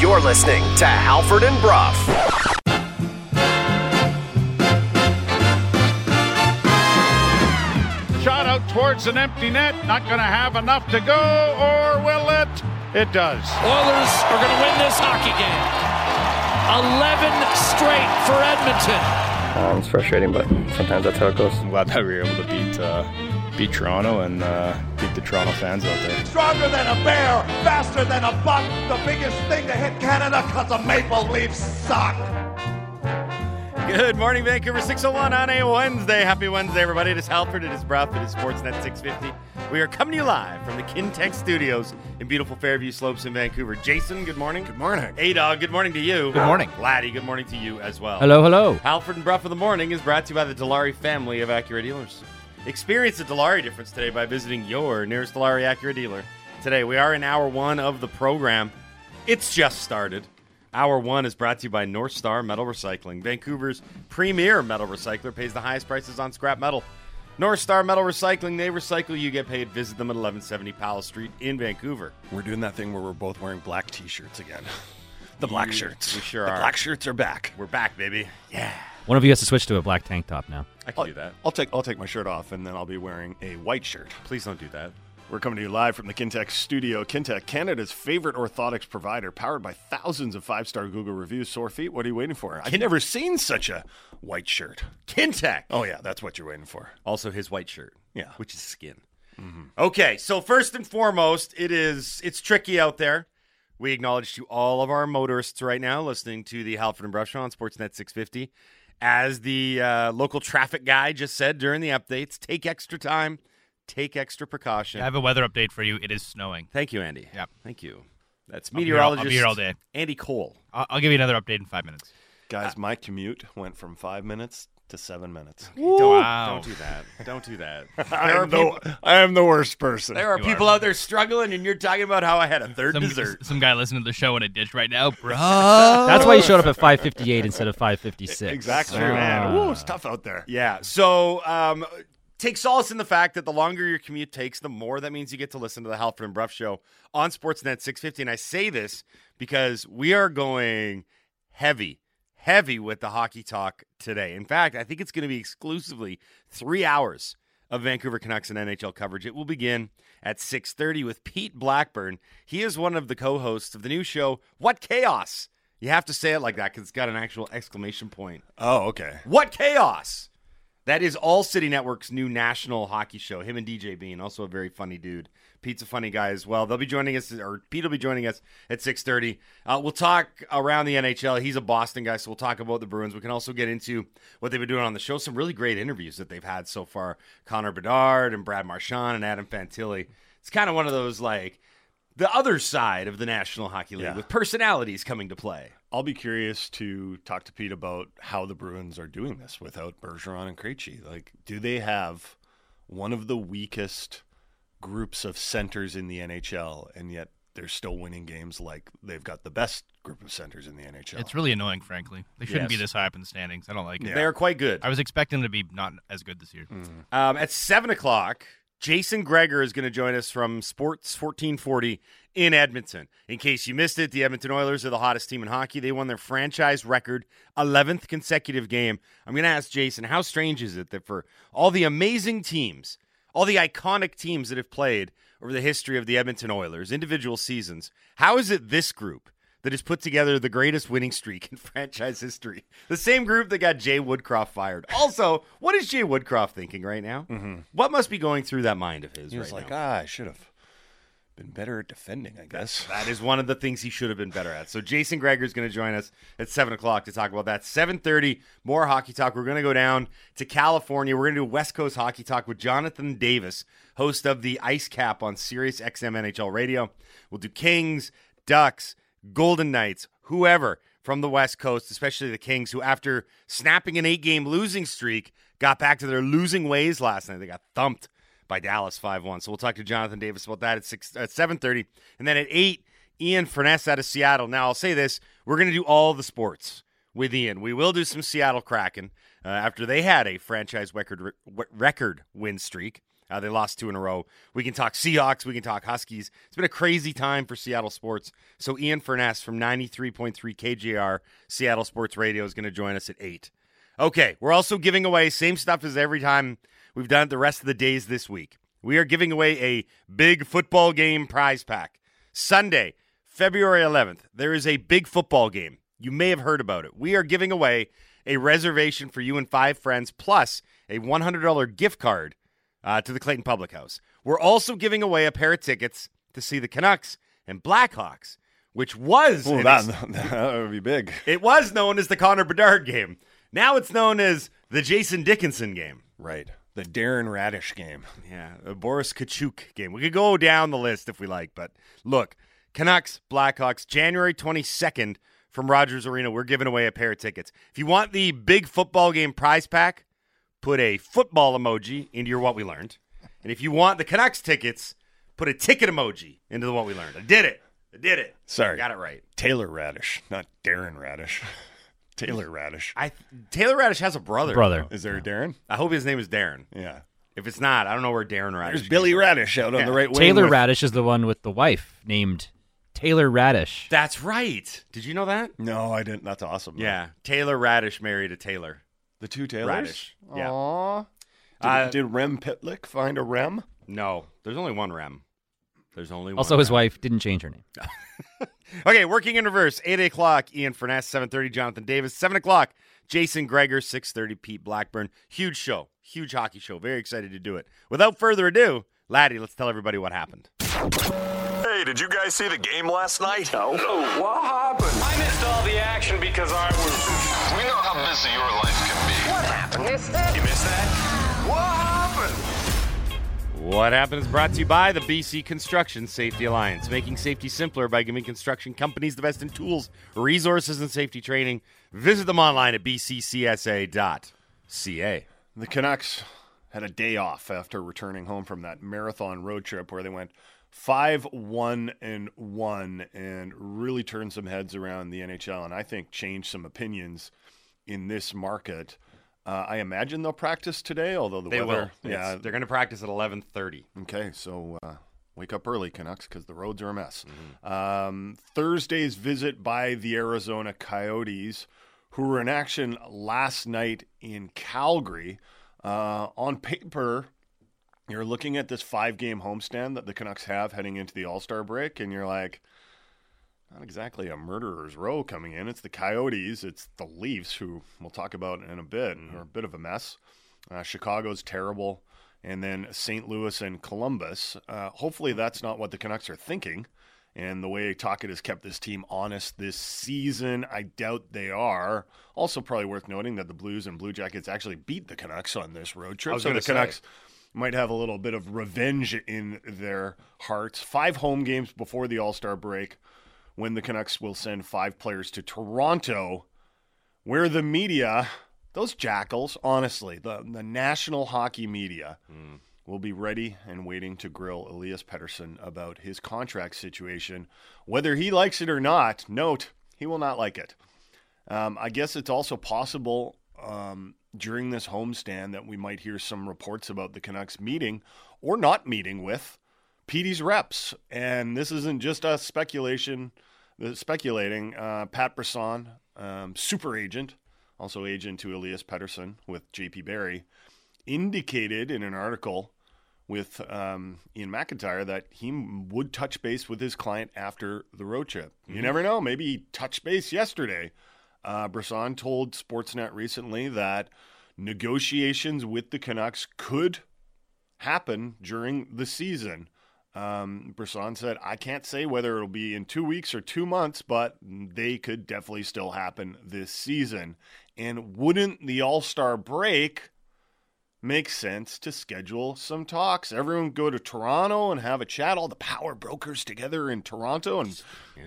You're listening to Halford and Brough. Shot out towards an empty net. Not going to have enough to go, or will it? It does. Oilers are going to win this hockey game. 11 straight for Edmonton. Um, it's frustrating, but sometimes that's how it goes. I'm glad that we were able to beat uh, beat Toronto and uh, beat the Toronto fans out there. Stronger than a bear, faster than a buck, the biggest thing to hit Canada because the Maple Leafs suck. Good morning, Vancouver 601 on a Wednesday. Happy Wednesday, everybody. It is Halford, it is Brough, it is Sportsnet 650. We are coming to you live from the Kintec Studios in beautiful Fairview Slopes in Vancouver. Jason, good morning. Good morning. Hey, Dog, good morning to you. Good morning. Laddie, good morning to you as well. Hello, hello. Halford and Brough of the Morning is brought to you by the Dilawri family of Acura dealers. Experience the Dilawri difference today by visiting your nearest Dilawri Acura dealer. Today, we are in hour one of the program. It's just started. Hour one is brought to you by North Star Metal Recycling. Vancouver's premier metal recycler pays the highest prices on scrap metal. North Star Metal Recycling, they recycle, you get paid. Visit them at 1170 Powell Street in Vancouver. We're doing that thing where we're both wearing black t-shirts again. The black You- shirts. we sure the are. black shirts are back. We're back, baby. Yeah, One of you has to switch to a black tank top now. I can do that. I'll take I'll take my shirt off and then I'll be wearing a white shirt. Please don't do that. We're coming to you live from the Kintec studio. Kintec, Canada's favorite orthotics provider, powered by thousands of five-star Google reviews. Sore feet, what are you waiting for? I've never seen such a white shirt. Kintec. Oh yeah, that's what you're waiting for. Also, his white shirt. Yeah. which is skin. Okay, so first and foremost, it is it's tricky out there. We acknowledge to all of our motorists right now listening to the Halford and Brough on Sportsnet 650. As the uh, local traffic guy just said during the updates, take extra time, take extra precaution. I have a weather update for you. It is snowing. Thank you, Andy. Yep. Thank you. That's I'll be here all- I'll meteorologist be here all day. Andy Cole. I'll, I'll give you another update in five minutes. Guys, my commute went from five minutes to seven minutes. Don't, Wow. don't do that. Don't do that. I There are am, the, I am the worst person. There are You people are. out there struggling, and you're talking about how I had a third Some, dessert. some guy listening to the show in a ditch right now, bro. That's why you showed up at 5:58 instead of 5:56. Exactly, man. Ooh, it's tough out there. Yeah. So um, take solace in the fact that the longer your commute takes, the more that means you get to listen to the Halford and Brough show on Sportsnet 650. And I say this because we are going heavy, heavy with the hockey talk today. In fact, I think it's going to be exclusively three hours of Vancouver Canucks and NHL coverage. It will begin at 6:30 with Pete Blackburn. He is one of the co-hosts of the new show What Chaos. You have to say it like that because it's got an actual exclamation point. Oh, okay. What chaos! That is All City Network's new national hockey show. Him and DJ Bean, also a very funny dude. pizza funny guy as well. They'll be joining us, or Pete will be joining us at six thirty. Uh, we'll talk around the NHL. He's a Boston guy, so we'll talk about the Bruins. We can also get into what they've been doing on the show. Some really great interviews that they've had so far. Connor Bedard and Brad Marchand and Adam Fantilli. It's kind of one of those like the other side of the National Hockey League Yeah. with personalities coming to play. I'll be curious to talk to Pete about how the Bruins are doing this without Bergeron and Krejci. Like, do they have one of the weakest groups of centers in the NHL, and yet they're still winning games like they've got the best group of centers in the NHL? It's really annoying, frankly. They shouldn't be this high up in the standings. I don't like it. They are quite good. I was expecting them to be not as good this year. Um, at seven o'clock, Jason Gregor is going to join us from Sports 1440 in Edmonton. In case you missed it, the Edmonton Oilers are the hottest team in hockey. They won their franchise record 11th consecutive game. I'm going to ask Jason, how strange is it that for all the amazing teams, all the iconic teams that have played over the history of the Edmonton Oilers, individual seasons, how is it this group that has put together the greatest winning streak in franchise history? The same group that got Jay Woodcroft fired. Also, what is Jay Woodcroft thinking right now? What must be going through that mind of his he was right like, now? ah, I should have been better at defending, I guess. That is one of the things he should have been better at. So Jason Gregor is going to join us at seven o'clock to talk about that. Seven thirty, more hockey talk. We're going to go down to California. We're going to do West Coast hockey talk with Jonathan Davis, host of the Ice Cap on Sirius XM NHL Radio. We'll do Kings, Ducks, Golden Knights, whoever from the West Coast, especially the Kings, who after snapping an eight-game losing streak, got back to their losing ways last night. They got thumped by Dallas 5-1. So we'll talk to Jonathan Davis about that at 6 at 7:30. And then at 8, Ian Furness out of Seattle. Now, I'll say this, we're going to do all the sports with Ian. We will do some Seattle Kraken. uh, after they had a franchise record record win streak. Uh, they lost two in a row. We can talk Seahawks. We can talk Huskies. It's been a crazy time for Seattle sports. So Ian Furness from 93.3 KJR Seattle Sports Radio is going to join us at 8. Okay, we're also giving away same stuff as every time we've done it the rest of the days this week. We are giving away a big football game prize pack. Sunday, February 11th, there is a big football game. You may have heard about it. We are giving away a reservation for you and five friends, plus a $100 gift card uh, to the Clayton Public House. We're also giving away a pair of tickets to see the Canucks and Blackhawks, which was Ooh, that, that would be big. It was known as the Connor Bedard game. Now it's known as the Jason Dickinson game. Right. The Darren Raddysh game. Yeah, the Boris Katchouk game. We could go down the list if we like, but look, Canucks, Blackhawks, January 22nd from Rogers Arena. We're giving away a pair of tickets. If you want the big football game prize pack, put a football emoji into your what we learned. And if you want the Canucks tickets, put a ticket emoji into the what we learned. I did it. I did it. Sorry. Got it right. Taylor Raddysh, not Darren Raddysh. Taylor Raddysh. I Taylor Raddysh has a brother. Brother. Is there a Darren? I hope his name is Darren. Yeah. If it's not, I don't know where Darren Raddysh. There's Billy Raddysh out on the right wing. Taylor with- Raddysh is the one with the wife named Taylor Raddysh. That's right. Did you know that? No, I didn't. That's awesome. though. Yeah. Taylor Raddysh married a Taylor. The two Taylors? Raddysh. Yeah. Aw. Did, Uh, did Rem Pitlick find a Rem? No, there's only one Rem. There's only one. Also, his Rem. wife didn't change her name. Okay, working in reverse. Eight o'clock. Ian Furness. Seven thirty. Jonathan Davis. Seven o'clock. Jason Gregor. Six thirty. Pete Blackburn. Huge show. Huge hockey show. Very excited to do it. Without further ado, Laddie, let's tell everybody what happened. Hey, did you guys see the game last night? No. What happened? I missed all the action because I was. We know how busy your life can be. What happened? Missed it? You missed that? What happened? What happened is brought to you by the BC Construction Safety Alliance, making safety simpler by giving construction companies the best in tools, resources, and safety training. Visit them online at bccsa.ca. The Canucks had a day off after returning home from that marathon road trip where they went 5 1 and 1 and really turned some heads around the NHL and I think changed some opinions in this market. Uh, I imagine they'll practice today, although the They weather. will. Yeah, Yeah, they're going to practice at 11:30. Okay, so uh, wake up early, Canucks, because the roads are a mess. Mm-hmm. Um, Thursday's visit by the Arizona Coyotes, who were in action last night in Calgary. Uh, on paper, you're looking at this five-game homestand that the Canucks have heading into the All Star break, and you're like, not exactly a murderer's row coming in. It's the Coyotes. It's the Leafs, who we'll talk about in a bit, Mm-hmm. are a bit of a mess. Uh, Chicago's terrible. And then St. Louis and Columbus. Uh, hopefully, that's not what the Canucks are thinking. And the way Tocchet has kept this team honest this season, I doubt they are. Also, probably worth noting that the Blues and Blue Jackets actually beat the Canucks on this road trip. So the say. Canucks might have a little bit of revenge in their hearts. Five home games before the All Star break when the Canucks will send five players to Toronto, where the media, those jackals, honestly, the, the national hockey media, will be ready and waiting to grill Elias Pettersson about his contract situation. Whether he likes it or not, note, he will not like it. Um, I guess it's also possible um, during this homestand that we might hear some reports about the Canucks meeting or not meeting with Petey's reps. And this isn't just us speculation, the speculating. Uh, Pat Brisson, um, super agent, also agent to Elias Pettersson with JP Barry, indicated in an article with um, Iain MacIntyre that he would touch base with his client after the road trip. You never know. Maybe he touched base yesterday. Uh, Brisson told Sportsnet recently that negotiations with the Canucks could happen during the season. Um, Brisson said, I can't say whether it'll be in two weeks or two months, but they could definitely still happen this season. And wouldn't the All Star break make sense to schedule some talks? Everyone go to Toronto and have a chat, all the power brokers together in Toronto, and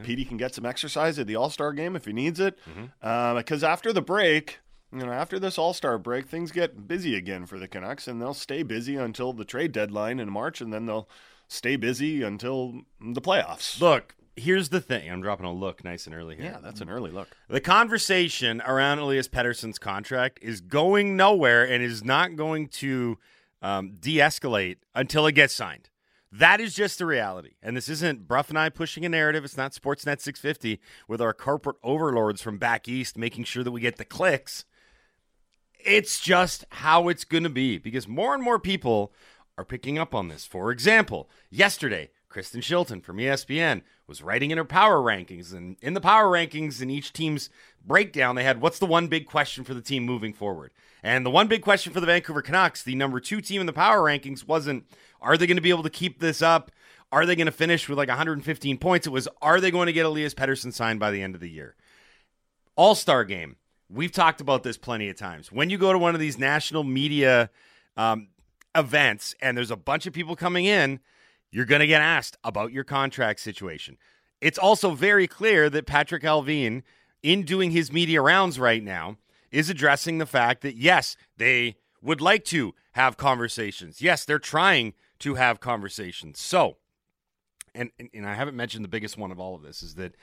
Petey can get some exercise at the All Star game if he needs it. Uh, because after the break, you know, after this All Star break, things get busy again for the Canucks, and they'll stay busy until the trade deadline in March, and then they'll stay busy until the playoffs. Look, here's the thing. I'm dropping a look nice and early here. Yeah, that's an early look. The conversation around Elias Pettersson's contract is going nowhere and is not going to um, de escalate until it gets signed. That is just the reality. And this isn't Brough and I pushing a narrative. It's not Sportsnet 650 with our corporate overlords from back east making sure that we get the clicks. It's just how it's going to be because more and more people are picking up on this. For example, yesterday, Kristen Shilton from ESPN was writing in her power rankings. And in the power rankings, in each team's breakdown, they had what's the one big question for the team moving forward? And the one big question for the Vancouver Canucks, the number two team in the power rankings, wasn't are they going to be able to keep this up? Are they going to finish with like 115 points? It was are they going to get Elias Pettersson signed by the end of the year? All Star game. We've talked about this plenty of times. When you go to one of these national media um, events and there's a bunch of people coming in, you're going to get asked about your contract situation. It's also very clear that Patrik Allvin, in doing his media rounds right now, is addressing the fact that yes, they would like to have conversations. Yes, they're trying to have conversations. So, and and I haven't mentioned the biggest one of all of this is that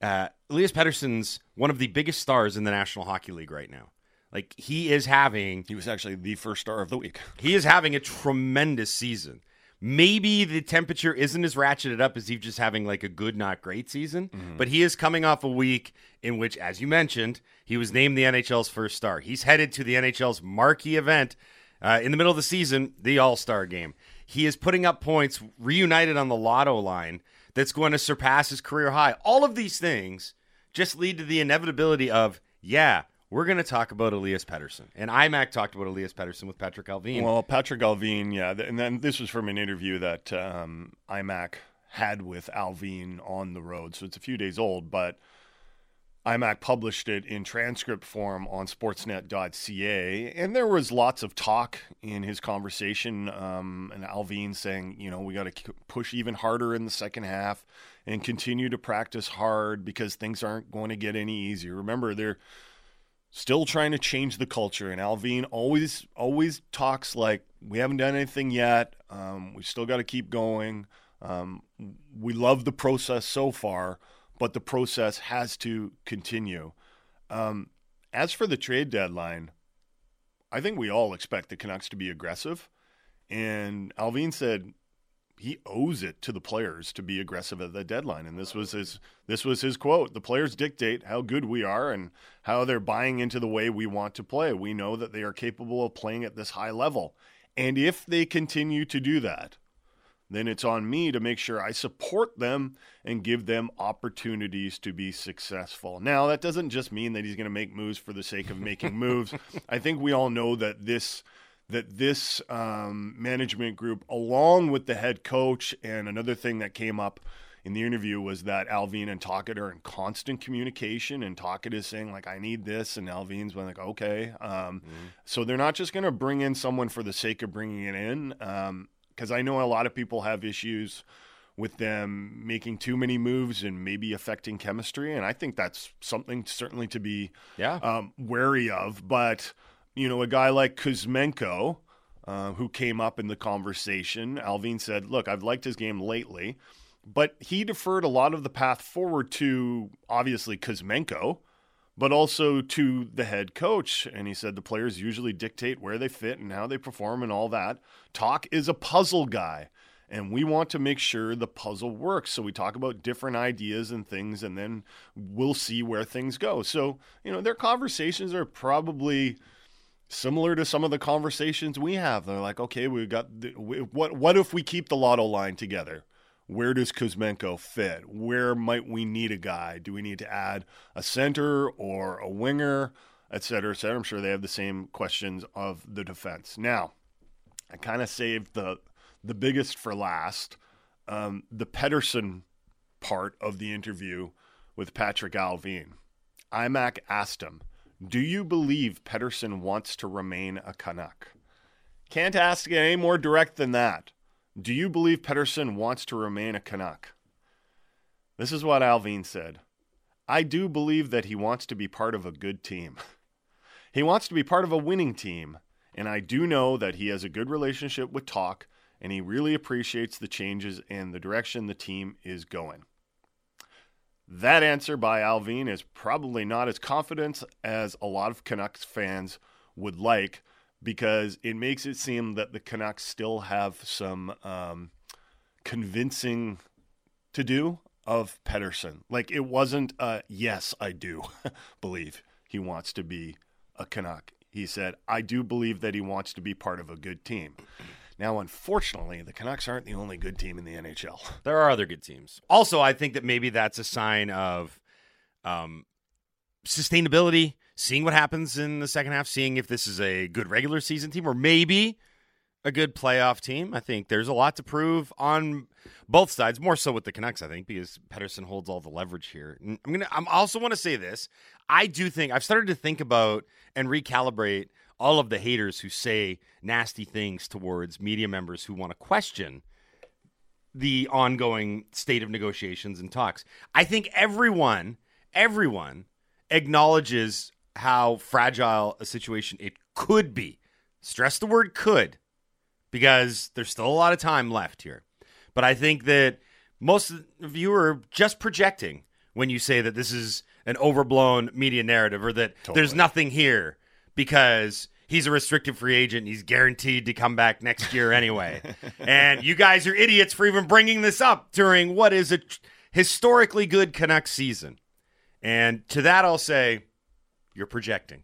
uh, Elias Pettersson's one of the biggest stars in the National Hockey League right now. Like he is having, he was actually the first star of the week. He is having a tremendous season. Maybe the temperature isn't as ratcheted up as he's just having like a good, not great season, Mm-hmm. but he is coming off a week in which, as you mentioned, he was named the NHL's first star. He's headed to the NHL's marquee event uh, in the middle of the season, the All Star game. He is putting up points reunited on the lotto line that's going to surpass his career high. All of these things just lead to the inevitability of, yeah, we're going to talk about Elias Pettersson. And IMAC talked about Elias Pettersson with Patrik Allvin. Well, Patrik Allvin, yeah, and then this was from an interview that um, IMAC had with Allvin on the road, so it's a few days old, but IMAC published it in transcript form on Sportsnet.ca, and there was lots of talk in his conversation, um, and Allvin saying, you know, we got to push even harder in the second half and continue to practice hard because things aren't going to get any easier. Remember, they're still trying to change the culture. And Allvin always always talks like we haven't done anything yet. Um, we still got to keep going. Um, we love the process so far, but the process has to continue. Um, as for the trade deadline, I think we all expect the Canucks to be aggressive. And Allvin said he owes it to the players to be aggressive at the deadline and this was his this was his quote the players dictate how good we are and how they're buying into the way we want to play we know that they are capable of playing at this high level and if they continue to do that then it's on me to make sure I support them and give them opportunities to be successful. Now, that doesn't just mean that he's going to make moves for the sake of making moves. I think we all know that this that this um, management group, along with the head coach, and another thing that came up in the interview was that Allvin and Tocchet are in constant communication, and Tocchet is saying like, "I need this," and Allvin's been like, "Okay." Um, So they're not just going to bring in someone for the sake of bringing it in, because I know a lot of people have issues with them making too many moves and maybe affecting chemistry, and I think that's something certainly to be yeah. um, wary of. But you know, a guy like Kuzmenko, uh, who came up in the conversation, Allvin said, "Look, I've liked his game lately." But he deferred a lot of the path forward to obviously Kuzmenko, but also to the head coach. And he said the players usually dictate where they fit and how they perform and all that. Toc is a puzzle guy. And we want to make sure the puzzle works. So we talk about different ideas and things, and then we'll see where things go. So, you know, their conversations are probably similar to some of the conversations we have. They're like, okay, we've got the, we, what? What if we keep the lotto line together? Where does Kuzmenko fit? Where might we need a guy? Do we need to add a center or a winger, et cetera, et cetera? I'm sure they have the same questions of the defense. Now, I kind of saved the the biggest for last. Um, the Pettersson part of the interview with Patrik Allvin. IMAC asked him, Do you believe Pettersson wants to remain a Canuck? Can't ask it any more direct than that. Do you believe Pettersson wants to remain a Canuck? This is what Allvin said. I do believe that he wants to be part of a good team. he wants to be part of a winning team, and I do know that he has a good relationship with Toc, and he really appreciates the changes and the direction the team is going. That answer by Allvin is probably not as confident as a lot of Canucks fans would like because it makes it seem that the Canucks still have some um, convincing to do of Pettersson. Like it wasn't a yes, I do believe he wants to be a Canuck. He said, I do believe that he wants to be part of a good team. Now, unfortunately, the Canucks aren't the only good team in the NHL. There are other good teams. Also, I think that maybe that's a sign of um, sustainability, seeing what happens in the second half, seeing if this is a good regular season team or maybe a good playoff team. I think there's a lot to prove on both sides, more so with the Canucks, I think, because Pettersson holds all the leverage here. I'm gonna I'm also want to say this. I do think I've started to think about and recalibrate all of the haters who say nasty things towards media members who want to question the ongoing state of negotiations and talks. I think everyone, everyone acknowledges how fragile a situation it could be. Stress the word could because there's still a lot of time left here. But I think that most of you are just projecting when you say that this is an overblown media narrative or that Totally. there's nothing here because he's a restricted free agent he's guaranteed to come back next year anyway. and you guys are idiots for even bringing this up during what is a historically good Canucks season. And to that, I'll say, you're projecting.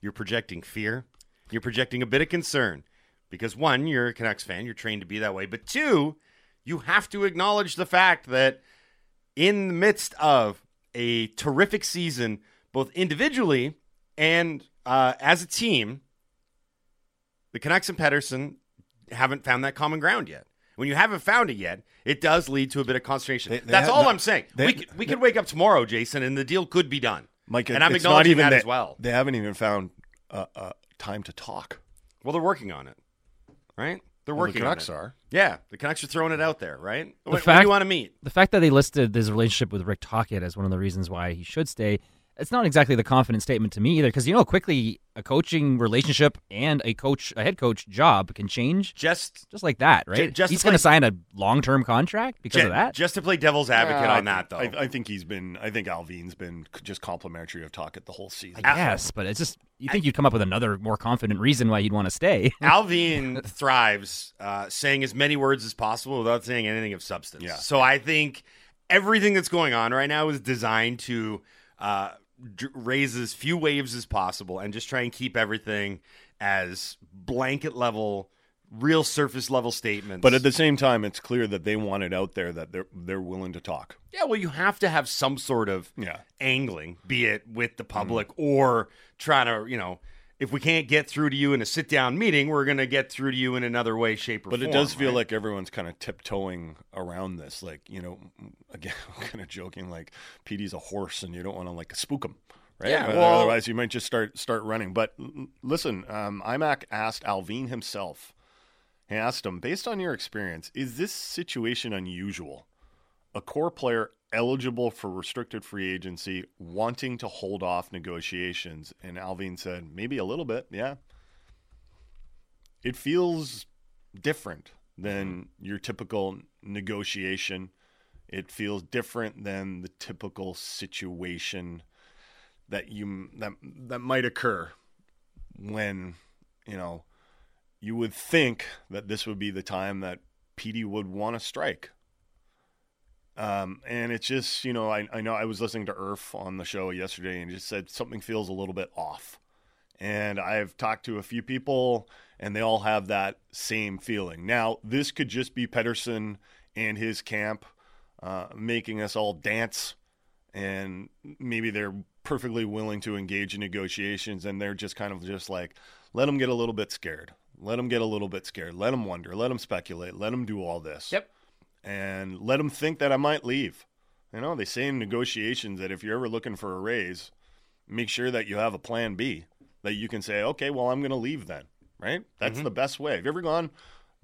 You're projecting fear. You're projecting a bit of concern because one, you're a Canucks fan. You're trained to be that way. But two, you have to acknowledge the fact that in the midst of a terrific season, both individually and uh, as a team, the Canucks and Pettersson haven't found that common ground yet. When you haven't found it yet, it does lead to a bit of consternation. They- they That's all not- I'm saying. they- we could, we could wake up tomorrow, Jason, and the deal could be done. Mike, and I'm it's not acknowledging even that, that as well. They haven't even found uh, uh, time to talk. Well, they're working on it, right? They're Well, the working. Canucks on it. are. Yeah, the Canucks are throwing it out there, right? The When, when fact, do you want to meet? The fact that they listed his relationship with Rick Tocchet as one of the reasons why he should stay, it's not exactly the confident statement to me either. Because you know, quickly a coaching relationship and a coach, a head coach job can change just just like that, right? Ju- just He's going to sign a long-term contract because Ju- of that. Just to play devil's advocate Uh, on that, though. I, I think he's been. I think Allvin's been just complimentary of Toc at the whole season. Yes, but it's just you think you'd come up with another more confident reason why you'd want to stay. Allvin thrives uh, saying as many words as possible without saying anything of substance. Yeah. So I think everything that's going on right now is designed to uh, d- raise as few waves as possible and just try and keep everything as blanket level, real surface level statements. But at the same time, it's clear that they want it out there that they're they're willing to talk. Yeah, well, you have to have some sort of Yeah. angling, be it with the public mm-hmm. or trying to, you know, if we can't get through to you in a sit down meeting, we're going to get through to you in another way, shape, or But form. But it does feel right? like everyone's kind of tiptoeing around this. Like, you know, again, I'm kind of joking, like, Petey's a horse and you don't want to, like, spook him, right? Yeah, well- Otherwise, you might just start start running. But l- listen, um, IMAC asked Allvin himself, he asked him, based on your experience, is this situation unusual? A core player eligible for restricted free agency wanting to hold off negotiations? And Allvin said, maybe a little bit, yeah. It feels different than mm-hmm. your typical negotiation. It feels different than the typical situation that you that that might occur when you know you would think that this would be the time that Petey would want to strike. Um, and it's just, you know, I, I know I was listening to Irf on the show yesterday and just said something feels a little bit off. And I've talked to a few people and they all have that same feeling. Now, this could just be Pettersson and his camp uh, making us all dance and maybe they're perfectly willing to engage in negotiations and they're just kind of just like let them get a little bit scared let them get a little bit scared let them wonder let them speculate let them do all this Yep. And let them think that i might leave. You know they say in negotiations that if you're ever looking for a raise make sure that you have a plan b that you can say okay well i'm going to leave then right? That's Mm-hmm. the best way. Have you ever gone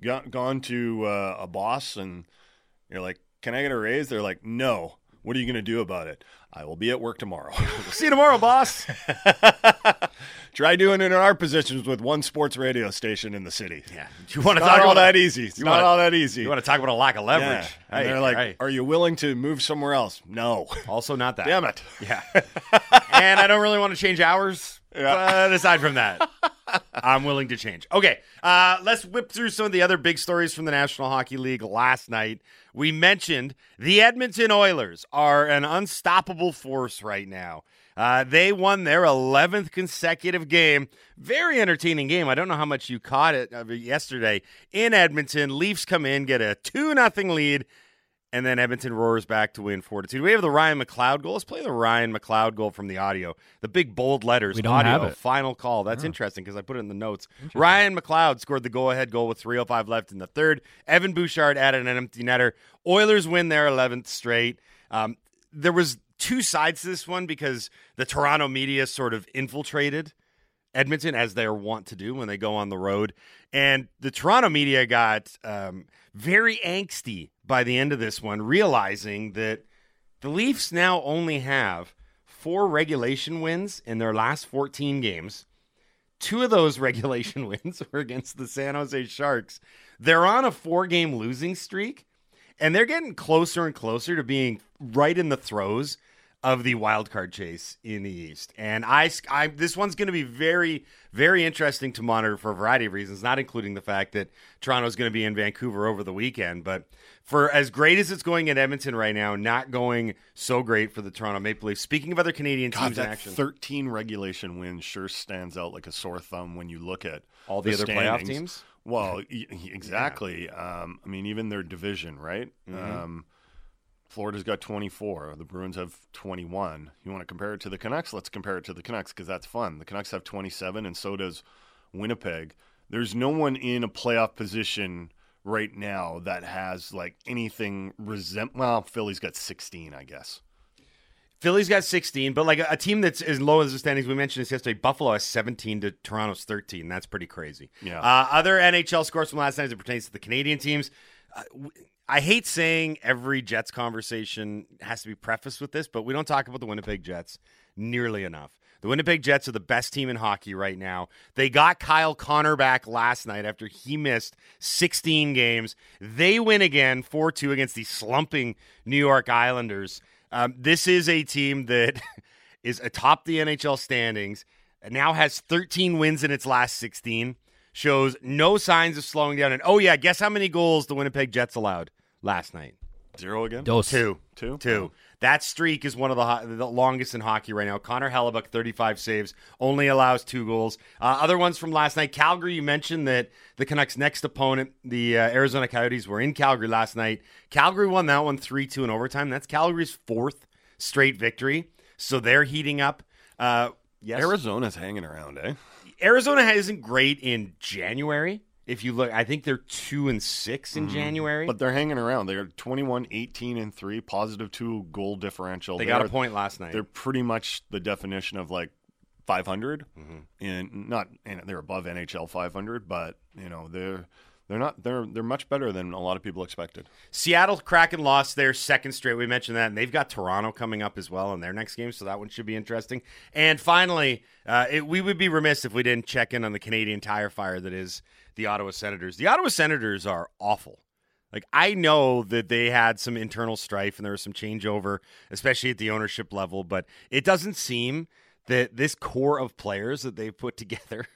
gone, gone to uh, a boss and you're like can i get a raise? They're like no What are you going to do about it? I will be at work tomorrow. See you tomorrow, boss. Try doing it in our positions with one sports radio station in the city. Yeah. Do you want to talk all about that easy? It's You not wanna- all that easy. You want to talk about a lack of leverage? Yeah. And they're like, hey. "Are you willing to move somewhere else?" No. also not that. Damn it. Yeah. and I don't really want to change hours. But aside from that, I'm willing to change. Okay, uh, let's whip through some of the other big stories from the National Hockey League last night. We mentioned the Edmonton Oilers are an unstoppable force right now. Uh, they won their 11th consecutive game. Very entertaining game. I don't know how much you caught it uh, yesterday in Edmonton. Leafs come in, get a 2 0 lead, and then Edmonton roars back to win 4 2. We have the Ryan McLeod goal. Let's play the Ryan McLeod goal from the audio. The big bold letters. We don't audio, have it. Final call. That's interesting because I put it in the notes. Ryan McLeod scored the go ahead goal with 3.05 left in the third. Evan Bouchard added an empty netter. Oilers win their 11th straight. Um, there was two sides to this one because the Toronto media sort of infiltrated Edmonton as they're wont to do when they go on the road. And the Toronto media got um, very angsty by the end of this one, realizing that the Leafs now only have four regulation wins in their last 14 games. Two of those regulation wins were against the San Jose Sharks. They're on a four game losing streak, and they're getting closer and closer to being right in the throes of the wild card chase in the East. And I, I this one's going to be very, very interesting to monitor for a variety of reasons, not including the fact that Toronto's going to be in Vancouver over the weekend. But for as great as it's going in Edmonton right now, not going so great for the Toronto Maple Leafs. Speaking of other Canadian God, teams in action, 13 regulation wins sure stands out like a sore thumb when you look at All the other playoff teams? Well, exactly. Um, I mean, even their division, right? Mhm. Um, Florida's got 24. The Bruins have 21. You want to compare it to the Canucks? Let's compare it to the Canucks because that's fun. The Canucks have 27, and so does Winnipeg. There's no one in a playoff position right now that has like anything resent. Well, Philly's got 16, I guess. Philly's got 16, but like a, a team that's as low as the standings, we mentioned this yesterday. Buffalo has 17 to Toronto's 13. That's pretty crazy. Yeah. Uh, other NHL scores from last night as it pertains to the Canadian teams. Uh, I hate saying every Jets conversation has to be prefaced with this, but we don't talk about the Winnipeg Jets nearly enough. The Winnipeg Jets are the best team in hockey right now. They got Kyle Connor back last night after he missed 16 games. They win again 4 2 against the slumping New York Islanders. Um, this is a team that is atop the NHL standings, and now has 13 wins in its last 16, shows no signs of slowing down. And oh, yeah, guess how many goals the Winnipeg Jets allowed last night? Zero again? Dos. Two. Two? Two. That streak is one of the, ho- the longest in hockey right now. Connor Hellebuyck, 35 saves, only allows two goals. Uh, other ones from last night. Calgary, you mentioned that the Canucks' next opponent, the uh, Arizona Coyotes, were in Calgary last night. Calgary won that one 3 2 in overtime. That's Calgary's fourth straight victory. So they're heating up. Uh, yes. Arizona's hanging around, eh? Arizona isn't great in January. If you look, I think they're two and six in Mhm. January. But they're hanging around. They're 21, 18, and 3, positive 2 goal differential. They got a point last night. They're pretty much the definition of like 500. Mm-hmm. And not and they're above NHL 500, but you know, they're they're not they're they're much better than a lot of people expected. Seattle Kraken lost their second straight. We mentioned that, and they've got Toronto coming up as well in their next game, so that one should be interesting. And finally, uh, it, we would be remiss if we didn't check in on the Canadian tire fire that is the Ottawa Senators. The Ottawa Senators are awful. Like I know that they had some internal strife and there was some changeover, especially at the ownership level, but it doesn't seem that this core of players that they've put together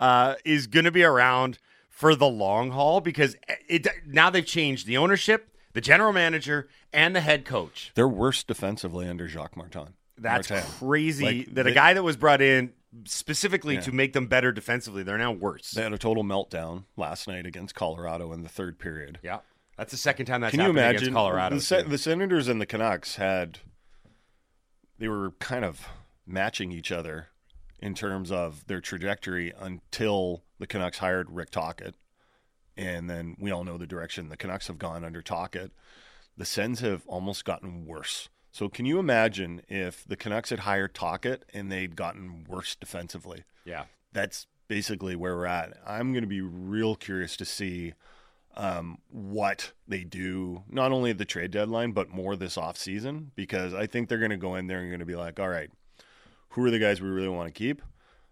uh, is going to be around for the long haul because it now they've changed the ownership, the general manager, and the head coach. They're worse defensively under Jacques Martin. That's Martin. crazy Like, that a guy that was brought in specifically Yeah. to make them better defensively, they're now worse. They had a total meltdown last night against Colorado in the third period. Yeah. That's the second time that's Can you imagine against Colorado. The, the Senators and the Canucks had they were kind of matching each other in terms of their trajectory until the Canucks hired Rick Tocchet, and then we all know the direction the Canucks have gone under Tocchet. The Sens have almost gotten worse. So can you imagine if the Canucks had hired Tocchet and they'd gotten worse defensively? Yeah. That's basically where we're at. I'm going to be real curious to see um, what they do, not only at the trade deadline, but more this offseason, because I think they're going to go in there and going to be like, all right, who are the guys we really want to keep?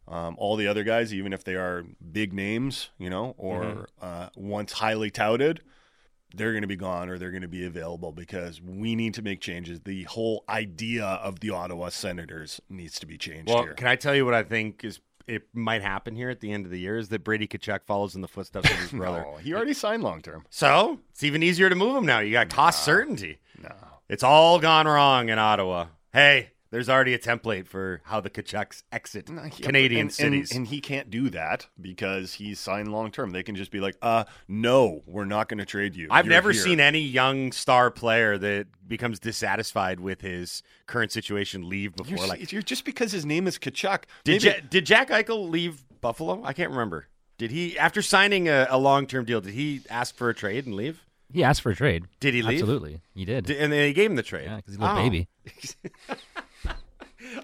Um, all the other guys, even if they are big names, you know, or Mhm. uh, once highly touted, they're going to be gone or they're going to be available because we need to make changes. The whole idea of the Ottawa Senators needs to be changed Well, here. can I tell you what I think is it might happen here at the end of the year is that Brady Tkachuk follows in the footsteps of his brother. No, he already signed long term. So it's even easier to move him now. You got cost certainty. No. It's all gone wrong in Ottawa. Hey, there's already a template for how the Tkachuks exit Canadian and, cities. And, and he can't do that because he's signed long term. They can just be like, uh, no, we're not going to trade you. I've You're never here." seen any young star player that becomes dissatisfied with his current situation leave before. You're, like, you're just because his name is Tkachuk. did, maybe- Ja- did Jack Eichel leave Buffalo? I can't remember. Did he, after signing a, a long term deal, did he ask for a trade and leave? He asked for a trade. Did he leave? Absolutely, he did. Did- and they gave him the trade. Yeah, because he's a little Oh. baby.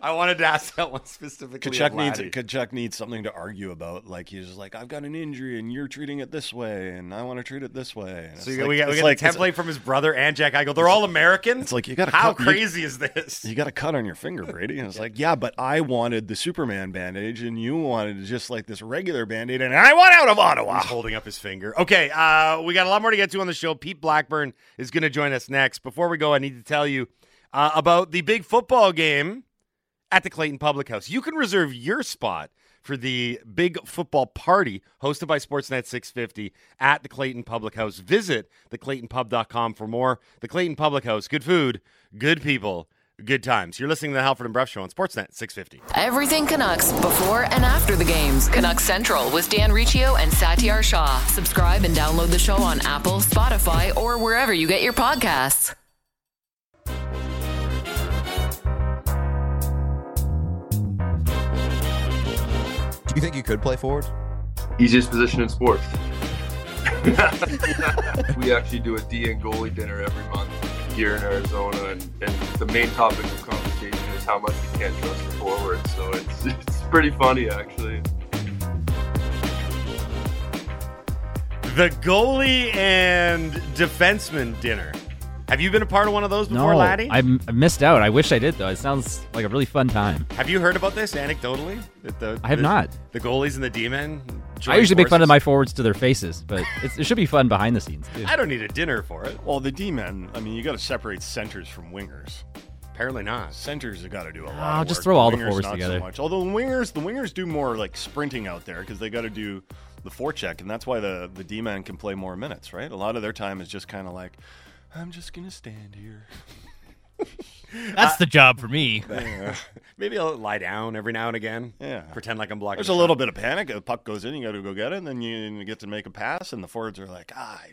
I wanted to ask that one specifically. Tkachuk needs Tkachuk needs something to argue about. Like he's just like, I've got an injury, and you're treating it this way, and I want to treat it this way. And So you, like- we got, we got like- it's- template from his brother and Jack Eichel. They're all American. It's like you got how cut, you- crazy is this? You got a cut on your finger, Brady. And it's like, yeah, but I wanted the Superman bandage, and you wanted just like this regular band-aid, and I want out of Ottawa. He's holding up his finger. Okay, uh, we got a lot more to get to on the show. Pete Blackburn is going to join us next. Before we go, I need to tell you uh, about the big football game at the Clayton Public House. You can reserve your spot for the big football party hosted by Sportsnet 650 at the Clayton Public House. Visit theclaytonpub.com for more. The Clayton Public House, good food, good people, good times. You're listening to the Halford and Brough Show on Sportsnet 650. Everything Canucks before and after the games. Canucks Central with Dan Riccio and Satiar Shah. Subscribe and download the show on Apple, Spotify, or wherever you get your podcasts. You think you could play forward? Easiest position in sports. we actually do a D and goalie dinner every month here in Arizona, and, and the main topic of conversation is how much we can't trust the forward. So it's it's pretty funny actually. The goalie and defenseman dinner. Have you been a part of one of those before, no, Laddie? I I missed out. I wish I did though. It sounds like a really fun time. Have you heard about this anecdotally? That the, I have the- not. The goalies and the D-men. I usually make fun of my forwards to their faces, but it's, it should be fun behind the scenes too. I don't need a dinner for it. Well, the D-men, I mean, you got to separate centers from wingers. Apparently not. Centers have got to do a lot. Of just work. throw all the Wingers forwards not together. So much. Although the wingers, the wingers do more like sprinting out there because they got to do the forecheck, and that's why the the D-man can play more minutes, right? A lot of their time is just kind of like, I'm just gonna stand here. That's the job for me. Maybe I'll lie down every now and again. Yeah. Pretend like I'm blocking. There's the a shot. little bit of panic. A puck goes in, you got to go get it, and then you get to make a pass, and the forwards are like, ah, I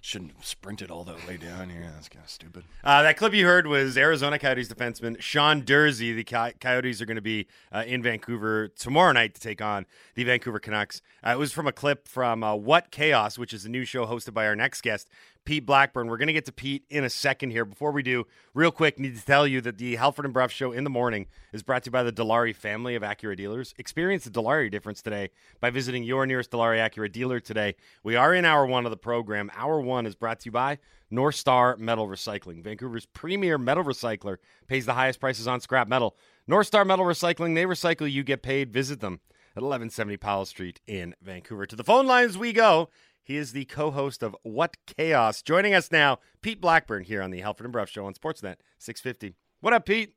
shouldn't have sprinted all the way down here. That's kind of stupid. Uh, that clip you heard was Arizona Coyotes defenseman Sean Durzi. The Coy- Coyotes are going to be uh, in Vancouver tomorrow night to take on the Vancouver Canucks. Uh, it was from a clip from uh, What Chaos, which is a new show hosted by our next guest, Pete Blackburn. We're going to get to Pete in a second here. Before we do, real quick, need to tell you that the Halford and Brough show in the morning is brought to you by the Dilawri family of Acura dealers. Experience the Dilawri difference today by visiting your nearest Dilawri Acura dealer today. We are in hour one of the program. Hour one is brought to you by North Star Metal Recycling. Vancouver's premier metal recycler pays the highest prices on scrap metal. North Star Metal Recycling, they recycle, you get paid. Visit them at 1170 Powell Street in Vancouver. To the phone lines we go. He is the co-host of What Chaos. Joining us now, Pete Blackburn here on the Halford and Brough Show on Sportsnet 650. What up, Pete?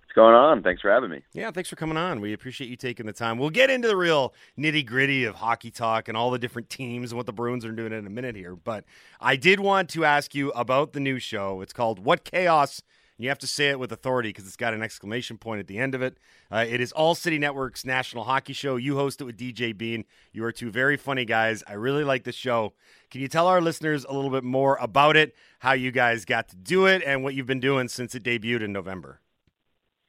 What's going on? Thanks for having me. Yeah, thanks for coming on. We appreciate you taking the time. We'll get into the real nitty gritty of hockey talk and all the different teams and what the Bruins are doing in a minute here. But I did want to ask you about the new show. It's called What Chaos. You have to say it with authority because it's got an exclamation point at the end of it. Uh, it is All City Network's national hockey show. You host it with DJ Bean. You are two very funny guys. I really like the show. Can you tell our listeners a little bit more about it, how you guys got to do it, and what you've been doing since it debuted in November?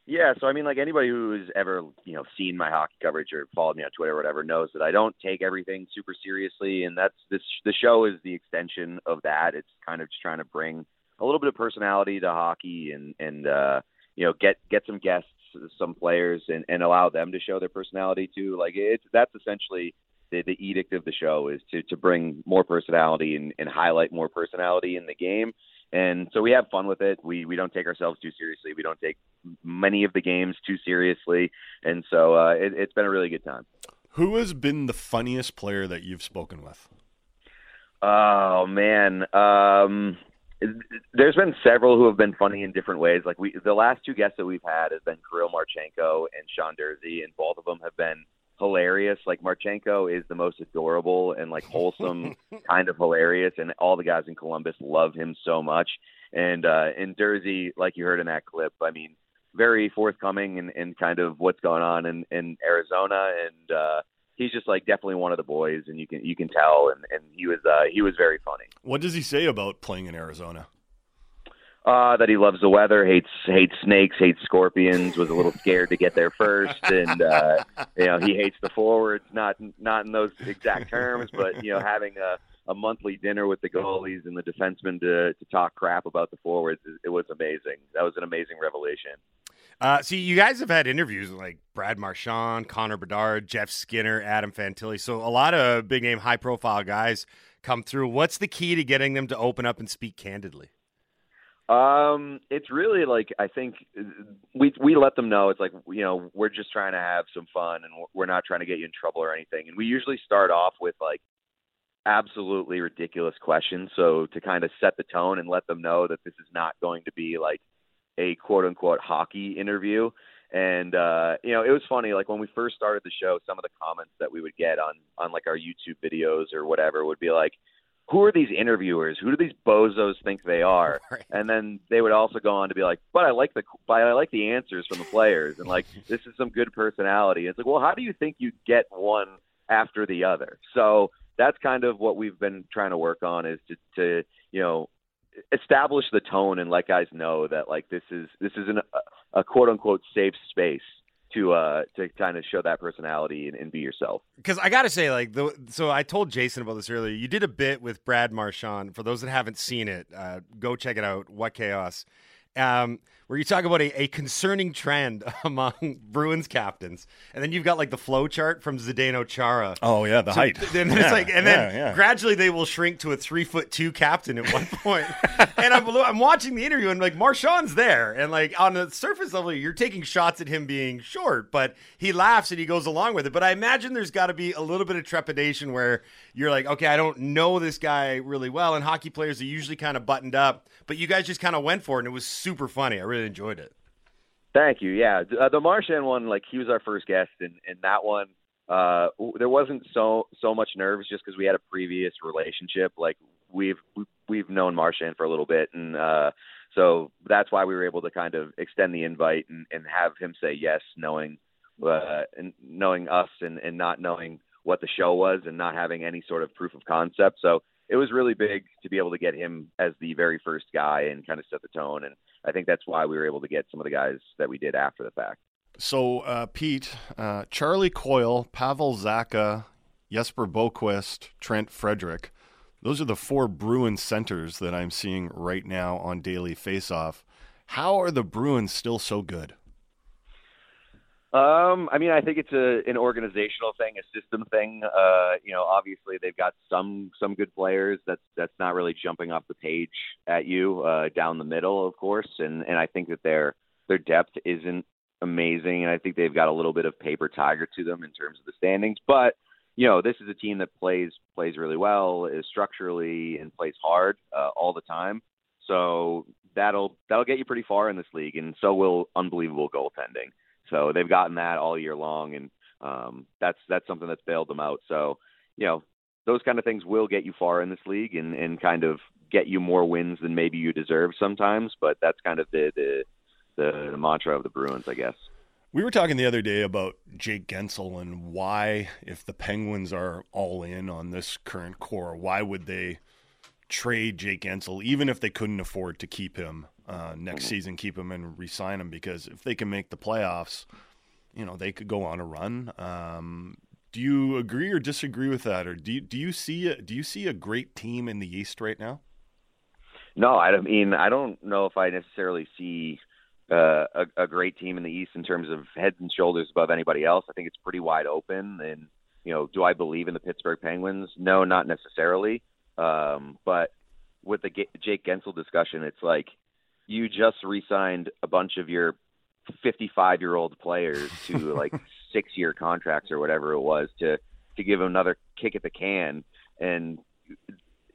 Yeah, so I mean, like anybody who's ever you know seen my hockey coverage or followed me on Twitter or whatever knows that I don't take everything super seriously, and that's this. The show is the extension of that. It's kind of just trying to bring a little bit of personality to hockey and and uh, you know get get some guests, some players, and and allow them to show their personality too. Like it's that's essentially the, the edict of the show is to to bring more personality and, and highlight more personality in the game. And so we have fun with it. We we don't take ourselves too seriously. We don't take many of the games too seriously, and so uh, it, it's been a really good time. Who has been the funniest player that you've spoken with? Oh man, um, there's been several who have been funny in different ways. Like we, the last two guests that we've had has been Kirill Marchenko and Sean Durzi, and both of them have been hilarious. Like Marchenko is the most adorable and like wholesome kind of hilarious, and all the guys in Columbus love him so much. And uh, and Durzi, like you heard in that clip, I mean, very forthcoming and, and kind of what's going on in in Arizona, and uh, he's just like definitely one of the boys, and you can you can tell, and, and he was uh, he was very funny. What does he say about playing in Arizona? Uh, that he loves the weather, hates hates snakes, hates scorpions. Was a little scared to get there first, and uh, you know he hates the forwards. Not not in those exact terms, but you know having a a monthly dinner with the goalies and the defensemen to to talk crap about the forwards. It was amazing. That was an amazing revelation. Uh, see, you guys have had interviews with like Brad Marchand, Connor Bedard, Jeff Skinner, Adam Fantilli. So a lot of big name, high profile guys come through. What's the key to getting them to open up and speak candidly? Um, it's really like I think we we let them know it's like you know we're just trying to have some fun and we're not trying to get you in trouble or anything. And we usually start off with like absolutely ridiculous questions, so to kind of set the tone and let them know that this is not going to be like a quote unquote hockey interview. And uh, you know, it was funny. Like when we first started the show, some of the comments that we would get on on like our YouTube videos or whatever would be like, "Who are these interviewers? Who do these bozos think they are?" Right. And then they would also go on to be like, "But I like the but I like the answers from the players, and like this is some good personality." It's like, well, how do you think you get one after the other? So that's kind of what we've been trying to work on is to to you know establish the tone and let guys know that like this is this is an, a, quote unquote safe space to uh to kind of show that personality and, and be yourself. Because I gotta say, like, the, so I told Jason about this earlier. You did a bit with Brad Marchand. For those that haven't seen it, uh, go check it out. What chaos! Um, where you talk about a, a concerning trend among Bruins captains, and then you've got like the flow chart from Zdeno Chara. Oh yeah, the So- height. Then yeah, it's like, and then yeah, yeah. gradually they will shrink to a three foot two captain at one point. and I'm I'm watching the interview and like Marchand's there, and like on the surface level, you're taking shots at him being short, but he laughs and he goes along with it. But I imagine there's got to be a little bit of trepidation where you're like, okay, I don't know this guy really well, and hockey players are usually kind of buttoned up, but you guys just kind of went for it, and it was super funny. I really enjoyed it. Thank you. Yeah, uh, the Marchand one, like he was our first guest, and and that one, uh, there wasn't so so much nerves just because we had a previous relationship. Like we've we've known Marchand for a little bit, and uh, so that's why we were able to kind of extend the invite and, and have him say yes, knowing uh, and knowing us and and not knowing what the show was and not having any sort of proof of concept. So it was really big to be able to get him as the very first guy and kind of set the tone. And I think that's why we were able to get some of the guys that we did after the fact. So, uh, Pete, uh, Charlie Coyle, Pavel Zacha, Jesper Boqvist, Trent Frederic. Those are the four Bruins centers that I'm seeing right now on Daily Faceoff. How are the Bruins still so good? Um, I mean, I think it's a an organizational thing, a system thing. Uh, you know, obviously they've got some some good players. That's that's not really jumping off the page at you uh, down the middle, of course. And and I think that their their depth isn't amazing, and I think they've got a little bit of paper tiger to them in terms of the standings. But you know, this is a team that plays plays really well, is structurally and plays hard uh, all the time. So that'll that'll get you pretty far in this league, and so will unbelievable goaltending. So they've gotten that all year long, and um, that's that's something that's bailed them out. So you know those kind of things will get you far in this league, and, and kind of get you more wins than maybe you deserve sometimes. But that's kind of the the, the, the mantra of the Bruins, I guess. We were talking the other day about Jake Guentzel and why, if the Penguins are all in on this current core, why would they trade Jake Guentzel, even if they couldn't afford to keep him uh, next season, keep him and re-sign him? Because if they can make the playoffs, you know they could go on a run. Um, do you agree or disagree with that, or do you, do you see a, do you see a great team in the East right now? No, I mean I don't know if I necessarily see uh, a, a great team in the East in terms of heads and shoulders above anybody else. I think it's pretty wide open, and you know, do I believe in the Pittsburgh Penguins? No, not necessarily. Um, but with the G- Jake Guentzel discussion, it's like you just re-signed a bunch of your 55 year old players to like six year contracts or whatever it was to to give them another kick at the can and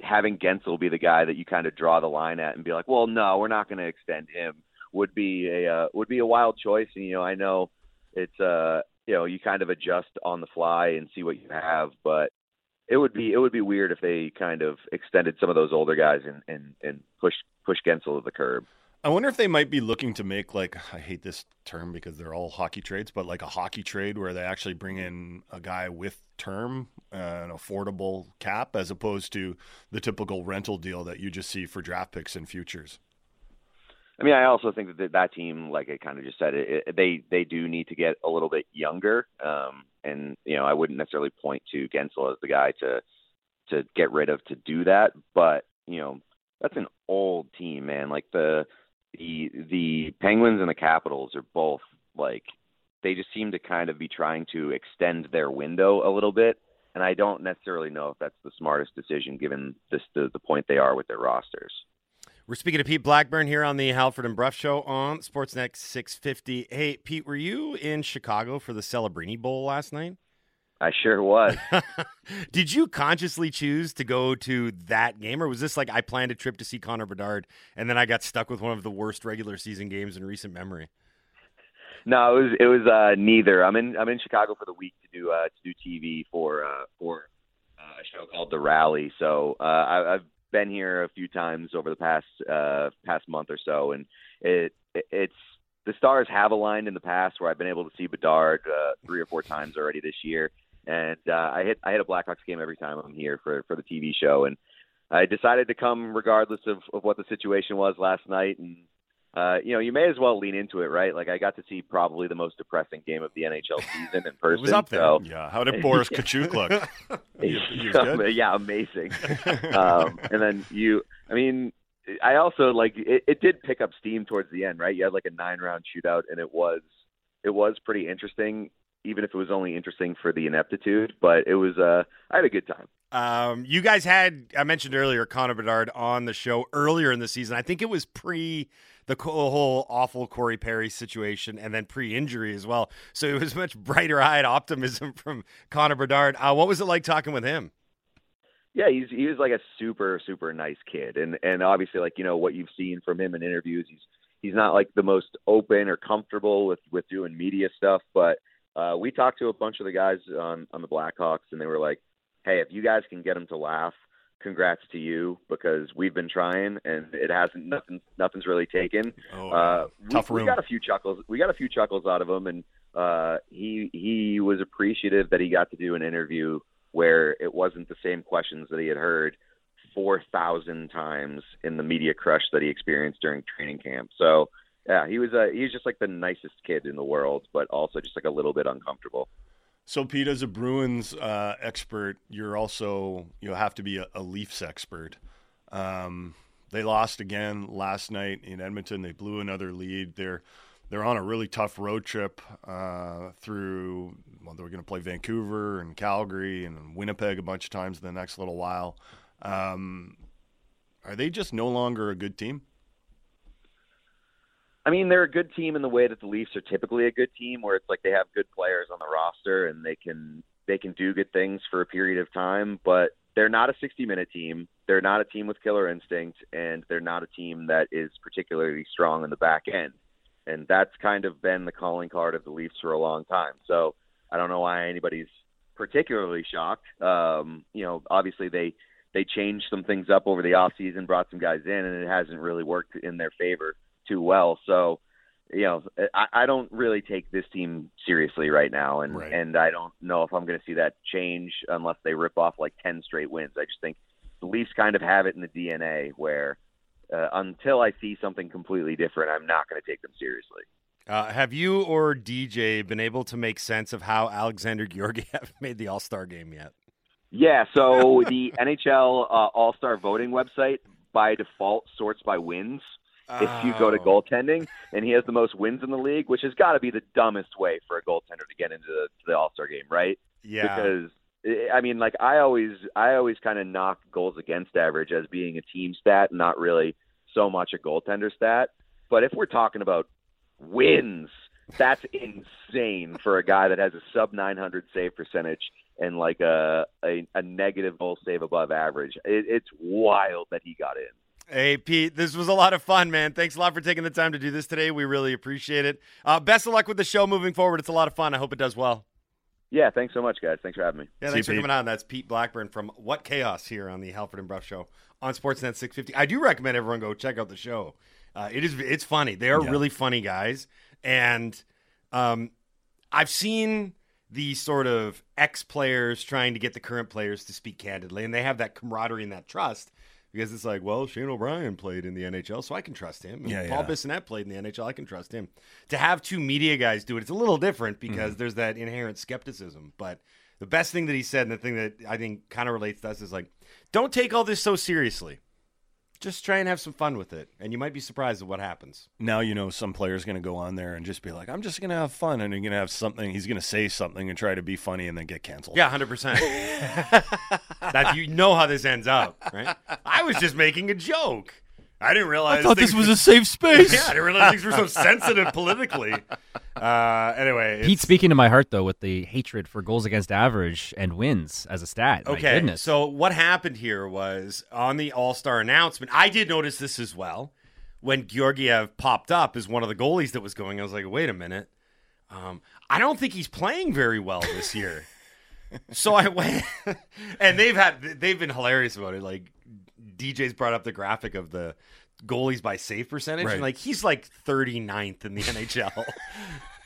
having Guentzel be the guy that you kind of draw the line at and be like, well, no, we're not going to extend him would be a uh, would be a wild choice. And you know, I know it's uh you know you kind of adjust on the fly and see what you have, but it would be it would be weird if they kind of extended some of those older guys and and and push push Guentzel to the curb. I wonder if they might be looking to make like I hate this term because they're all hockey trades, but like a hockey trade where they actually bring in a guy with term, uh, an affordable cap, as opposed to the typical rental deal that you just see for draft picks and futures. I mean, I also think that that team, like I kind of just said, it, it, they they do need to get a little bit younger. Um, and you know, I wouldn't necessarily point to Guentzel as the guy to to get rid of to do that, but you know, that's an old team, man. Like the the the Penguins and the Capitals are both like they just seem to kind of be trying to extend their window a little bit, and I don't necessarily know if that's the smartest decision given this the, the point they are with their rosters. We're speaking to Pete Blackburn here on the Halford and Brough Show on Sportsnet 650. Hey, Pete, were you in Chicago for the Celebrini Bowl last night? I sure was. Did you consciously choose to go to that game, or was this like I planned a trip to see Connor Bedard and then I got stuck with one of the worst regular season games in recent memory? No, it was it was uh, neither. I'm in I'm in Chicago for the week to do uh, to do TV for uh, for uh, a show called The Rally. So uh, I, I've been here a few times over the past uh, past month or so, and it, it it's the stars have aligned in the past where I've been able to see Bedard uh, three or four times already this year, and uh, I hit I hit a Blackhawks game every time I'm here for for the TV show, and I decided to come regardless of, of what the situation was last night, and uh, you know, you may as well lean into it, right? Like I got to see probably the most depressing game of the NHL season in person. it was up there. So. Yeah. How did Boris Katchouk look? yeah, amazing. um, and then you, I mean, I also like it, it did pick up steam towards the end, right? You had like a nine round shootout, and it was it was pretty interesting, even if it was only interesting for the ineptitude. But it was, uh, I had a good time. Um, you guys had I mentioned earlier Connor Bedard on the show earlier in the season. I think it was pre the whole awful Corey Perry situation and then pre-injury as well. So it was much brighter-eyed optimism from Connor Bedard. Uh, what was it like talking with him? Yeah, he's he was like a super super nice kid, and and obviously like you know what you've seen from him in interviews, he's he's not like the most open or comfortable with with doing media stuff, but uh, we talked to a bunch of the guys on on the Blackhawks, and they were like, hey, if you guys can get him to laugh congrats to you because we've been trying and it hasn't nothing nothing's really taken. Oh, uh, tough we, room. we got a few chuckles. We got a few chuckles out of him, and uh, he he was appreciative that he got to do an interview where it wasn't the same questions that he had heard four thousand times in the media crush that he experienced during training camp. So. Yeah, he was uh, he was just like the nicest kid in the world, but also just like a little bit uncomfortable. So, Pete, as a Bruins uh, expert, you're also you have to be a, a Leafs expert. Um, they lost again last night in Edmonton. They blew another lead. They're they're on a really tough road trip uh, through. Well, they're going to play Vancouver and Calgary and Winnipeg a bunch of times in the next little while. Um, are they just no longer a good team? I mean, they're a good team in the way that the Leafs are typically a good team, where it's like they have good players on the roster and they can they can do good things for a period of time. But they're not a 60 minute team. They're not a team with killer instinct, and they're not a team that is particularly strong in the back end. And that's kind of been the calling card of the Leafs for a long time. So I don't know why anybody's particularly shocked. Um, you know, obviously they they changed some things up over the off season, brought some guys in, and it hasn't really worked in their favor too well. So, you know, I, I don't really take this team seriously right now, and Right. and I don't know if I'm going to see that change unless they rip off like ten straight wins. I just think the Leafs kind of have it in the DNA where uh, until I see something completely different, I'm not going to take them seriously. Uh, have you or DJ been able to make sense of how Alexander Georgiev made the All Star game yet? Yeah, so the NHL uh, All Star voting website by default sorts by wins. If you go to Oh. goaltending, and he has the most wins in the league, which has got to be the dumbest way for a goaltender to get into the, the All Star game, right? Yeah. Because eh, I mean, like I always, I always kind of knock goals against average as being a team stat, not really so much a goaltender stat. But if we're talking about wins, that's insane for a guy that has a sub 900 save percentage and like a a, a negative goal save above average. It, it's wild that he got in. Hey, Pete, this was a lot of fun, man. Thanks a lot for taking the time to do this today. We really appreciate it. Uh, best of luck with the show moving forward. It's a lot of fun. I hope it does well. Yeah, thanks so much, guys. Thanks for having me. Yeah, thanks for coming on. That's Pete Blackburn from What Chaos here on the Halford and Brough Show on Sportsnet 650. I do recommend everyone go check out the show. Uh, it is it's funny. They are Yeah. really funny guys, and um, I've seen these sort of ex players trying to get the current players to speak candidly, and they have that camaraderie and that trust. Because it's like, well, Shane O'Brien played in the NHL, so I can trust him. And Yeah, Paul yeah. Bissonnette played in the NHL, I can trust him. To have two media guys do it, it's a little different because Mm-hmm. there's that inherent skepticism. But the best thing that he said, and the thing that I think kind of relates to us, is like, don't take all this so seriously. Just try and have some fun with it, and you might be surprised at what happens. Now you know some player's going to go on there and just be like, "I'm just going to have fun," and you're going to have something. He's going to say something and try to be funny, and then get canceled. Yeah, hundred percent. That you know how this ends up, right? I was just making a joke. I didn't realize. I thought this things- was a safe space. yeah, I didn't realize things were so sensitive politically. Uh, anyway, Pete it's- speaking to my heart though with the hatred for goals against average and wins as a stat. My Okay, goodness. so what happened here was on the All Star announcement. I did notice this as well when Georgiev popped up as one of the goalies that was going. I was like, wait a minute, um, I don't think he's playing very well this year. so I went, and they've had they've been hilarious about it. Like DJ's brought up the graphic of the goalies by save percentage, Right. and like he's like 39th in the NHL.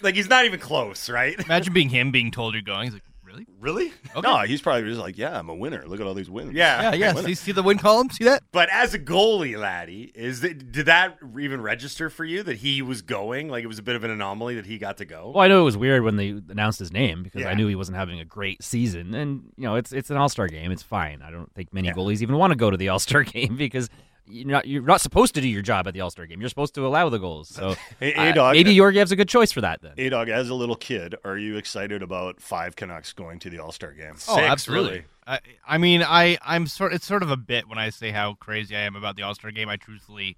like he's not even close, right? Imagine being him being told you're going. He's like, really? Really? No, he's probably just like, "Yeah, I'm a winner. Look at all these wins." Yeah. Yeah, yeah. See, see the win column? See that? But as a goalie, laddie, is that, did that even register for you that he was going? Like it was a bit of an anomaly that he got to go. Well, I know it was weird when they announced his name because Yeah. I knew he wasn't having a great season, and you know it's it's an All Star game. It's fine. I don't think many Yeah. goalies even want to go to the All Star game because you're not you're not supposed to do your job at the All Star game. You're supposed to allow the goals. So Hey, uh, A-Dog- maybe Georgiev's a good choice for that then. A dog, as a little kid, are you excited about five Canucks going to the All Star game? Oh, Six, absolutely. really. I, I mean, I, I'm sort. It's sort of a bit when I say how crazy I am about the All Star game. I truthfully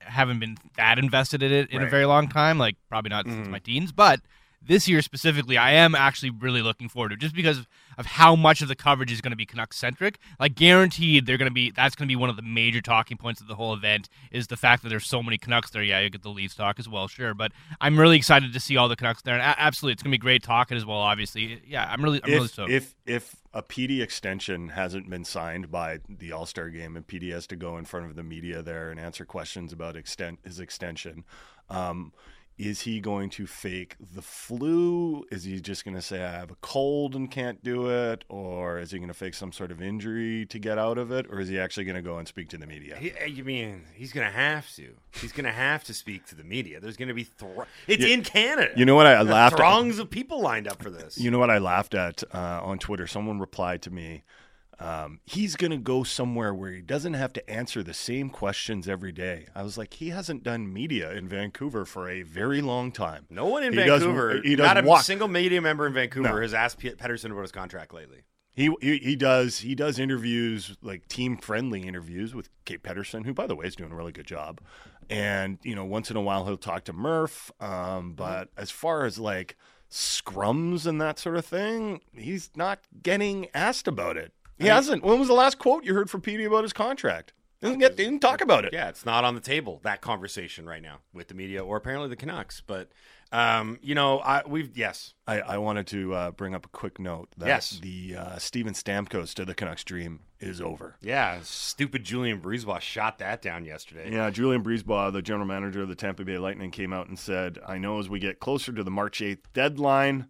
haven't been that invested in it in a very long time. Like probably not Mm-hmm. since my teens, but this year specifically, I am actually really looking forward to it just because of how much of the coverage is going to be Canucks centric. Like guaranteed, they're going to be. That's going to be one of the major talking points of the whole event is the fact that there's so many Canucks there. Yeah, you get the Leafs talk as well, sure, but I'm really excited to see all the Canucks there. And a- absolutely, it's going to be great talking as well. Obviously, yeah, I'm really, I'm really If, stoked. if if a Petey extension hasn't been signed by the All Star game and Petey has to go in front of the media there and answer questions about extent his extension, um, is he going to fake the flu? Is he just going to say I have a cold and can't do it, or is he going to fake some sort of injury to get out of it, or is he actually going to go and speak to the media? He, you mean he's going to have to? He's going to have to speak to the media. There's going to be thr- it's You- in Canada. you know what I are laughed at? Throngs of people lined up for this. You know what I laughed at uh, on Twitter? Someone replied to me. Um, he's going to go somewhere where he doesn't have to answer the same questions every day. I was like, he hasn't done media in Vancouver for a very long time. no one in He does- Vancouver, he does not a walk- single media member in Vancouver No. has asked P- Pettersson about his contract lately. He, he he does he does interviews like team friendly interviews with Kate Pedersen, who by the way is doing a really good job. And you know, once in a while he'll talk to Murph. Um, but as far as like scrums and that sort of thing, he's not getting asked about it. He hasn't. When was the last quote you heard from Petey about his contract? Didn't get didn't talk about it. Yeah, it's not on the table that conversation right now with the media or apparently the Canucks. But um, you know, I, we've yes, I, I wanted to uh, bring up a quick note that Yes. the uh, Steven Stamkos to the Canucks dream is over. yeah, stupid Julien BriseBois shot that down yesterday. Yeah, Julien BriseBois, the general manager of the Tampa Bay Lightning, came out and said, I know as we get closer to the March 8th deadline,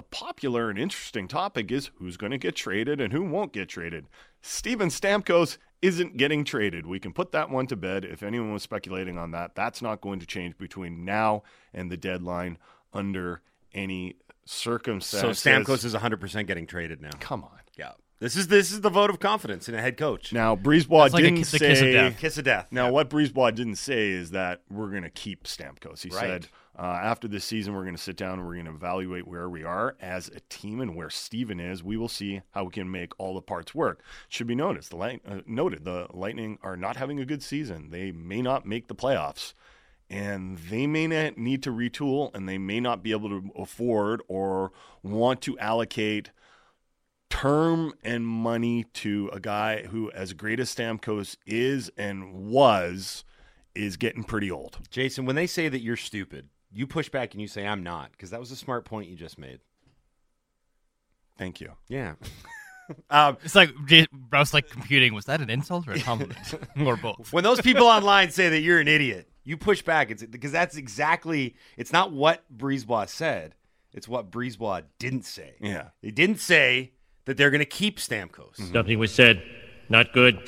a popular and interesting topic is who's going to get traded and who won't get traded. Steven Stamkos isn't getting traded. We can put that one to bed. If anyone was speculating on that, that's not going to change between now and the deadline under any circumstances. So. Stamkos is 100 percent getting traded now. Come on. Yeah, this is this is the vote of confidence in a head coach. Now, BriseBois That's like didn't kiss- the say kiss of death. Kiss of death. Now, what BriseBois didn't say is that we're going to keep Stamkos. He Right. said Uh, after this season, we're going to sit down and we're going to evaluate where we are as a team and where Steven is. We will see how we can make all the parts work. Should be noticed, the light, uh, noted the Lightning are not having a good season. They may not make the playoffs, and they may not need to retool, and they may not be able to afford or want to allocate term and money to a guy who, as great as Stamkos is and was, is getting pretty old. Jason, when they say that you're stupid, you push back and you say I'm not because that was a smart point you just made. Thank you. Yeah. um, It's like J- Bruce like computing. Was that an insult or a compliment, or both? when those people online say that you're an idiot, you push back. It's because that's exactly. It's not what BriseBois said. It's what BriseBois didn't say. Yeah. They didn't say that they're going to keep Stamkos. Nothing was said, not good.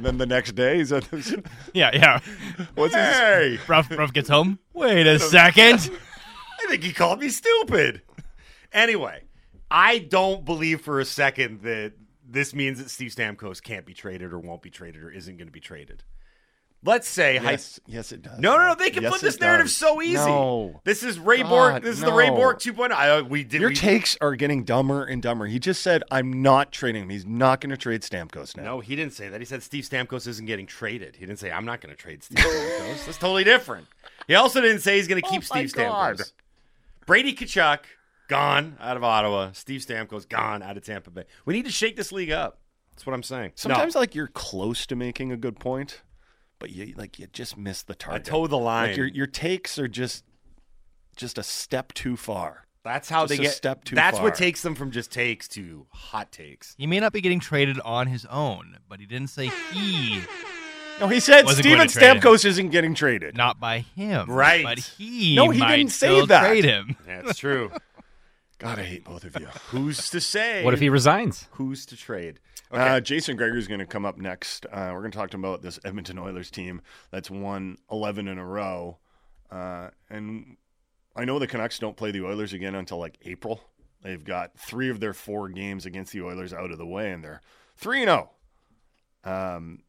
And then the next day, he's at Yeah, yeah. What's his? Hey, Ruff, Ruff gets home. Wait a second. I think he called me stupid. Anyway, I don't believe for a second that this means that Steve Stamkos can't be traded or won't be traded or isn't going to be traded. Let's say, Yes, yes, it does. no, no, no, they can Yes, put this narrative does. so easy. No. This is Ray God, Bourque. This is the Ray no. Bourque 2.0. I, we did. Your we, takes are getting dumber and dumber. He just said, "I'm not trading him. He's not going to trade Stamkos now." No, he didn't say that. He said Steve Stamkos isn't getting traded. He didn't say I'm not going to trade Steve Stamkos. That's totally different. He also didn't say he's going to keep Oh Steve God. Stamkos. Brady Tkachuk gone out of Ottawa. Steve Stamkos gone out of Tampa Bay. We need to shake this league up. That's what I'm saying. Sometimes, No. like you're close to making a good point, but you like you just miss the target. I toe the line. Like your your takes are just just a step too far. that's how just they a get. step too that's far. what takes them from just takes to hot takes. He may not be getting traded on his own, but he didn't say he, No, he said Wasn't Steven going him. Stamkos isn't getting traded. not by him, Right. But he No, he might didn't say still that. Trade him. That's true. God, I hate both of you. Who's to say? What if he resigns? Who's to trade? Uh, Jason Gregor's going to come up next. Uh, we're going to talk to him about this Edmonton Oilers team that's won 11 in a row. Uh, and I know the Canucks don't play the Oilers again until like April. They've got three of their four games against the Oilers out of the way, and they're 3 0. Um,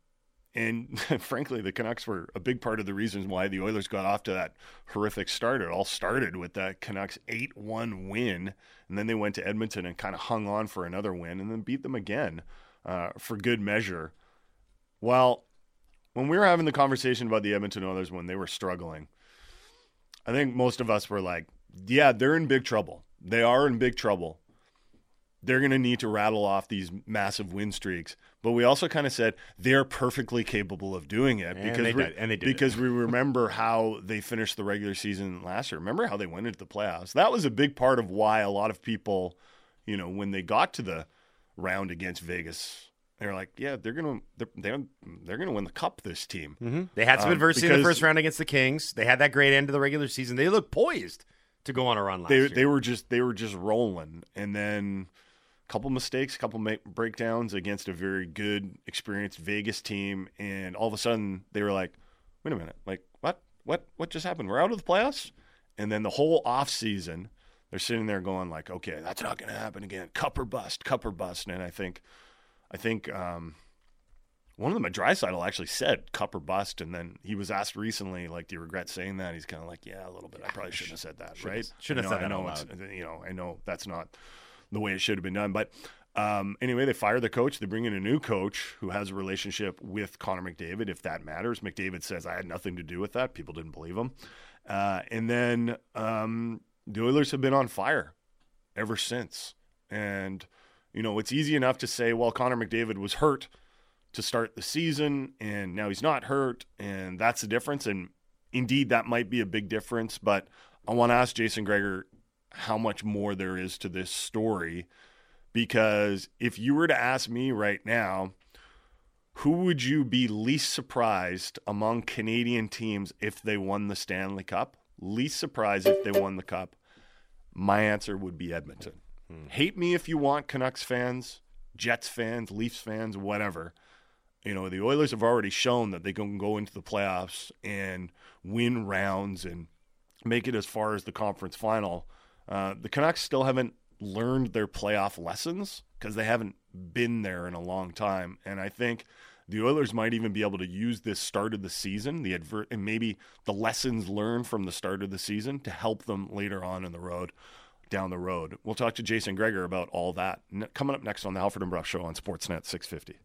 and frankly, the Canucks were a big part of the reasons why the Oilers got off to that horrific start. It all started with that Canucks 8 1 win. And then they went to Edmonton and kind of hung on for another win and then beat them again uh, for good measure. Well, when we were having the conversation about the Edmonton Oilers when they were struggling, I think most of us were like, yeah, they're in big trouble. They are in big trouble they're going to need to rattle off these massive win streaks. But we also kind of said they're perfectly capable of doing it And because they we, did- and they did because we remember how they finished the regular season last year. Remember how they went into the playoffs? That was a big part of why a lot of people, you know, when they got to the round against Vegas, they're like, yeah, they're gonna they're they're, they're gonna win the cup. This team. Mm-hmm. They had some Um, adversity in the first round against the Kings. They had that great end of the regular season. They looked poised to go on a run last they year. they were just they were just rolling, and then couple mistakes, a couple ma- breakdowns against a very good, experienced Vegas team, and all of a sudden they were like, "Wait a minute, like what? What? What just happened? We're out of the playoffs?" And then the whole off season, they're sitting there going like, "Okay, that's not going to happen again. Cup or bust, cup or bust." And I think, I think. um one of them, at Draisaitl, actually said "cup or bust," and then he was asked recently, like, "Do you regret saying that?" He's kind of like, "Yeah, a little bit. I probably shouldn't have said that, Shouldn't right? have- shouldn't I have know- said I that know out it's- You know, I know that's not the way it should have been done, but um, anyway, they fire the coach. They bring in a new coach who has a relationship with Connor McDavid, if that matters. McDavid says, "I had nothing to do with that." People didn't believe him, uh, and then um, the Oilers have been on fire ever since. And you know, it's easy enough to say, "Well, Connor McDavid was hurt." to start the season, and now he's not hurt, and that's the difference. And indeed, that might be a big difference. But I want to ask Jason Gregor how much more there is to this story, because if you were to ask me right now, who would you be least surprised among Canadian teams if they won the Stanley Cup? Least surprised if they won the Cup? My answer would be Edmonton. Hmm. Hate me if you want, Canucks fans, Jets fans, Leafs fans, whatever. You know, the Oilers have already shown that they can go into the playoffs and win rounds and make it as far as the conference final. Uh, the Canucks still haven't learned their playoff lessons because they haven't been there in a long time. And I think the Oilers might even be able to use this start of the season, the advert, and maybe the lessons learned from the start of the season to help them later on in the road, down the road. We'll talk to Jason Gregor about all that coming up next on the Halford and Brough Show on Sportsnet 650.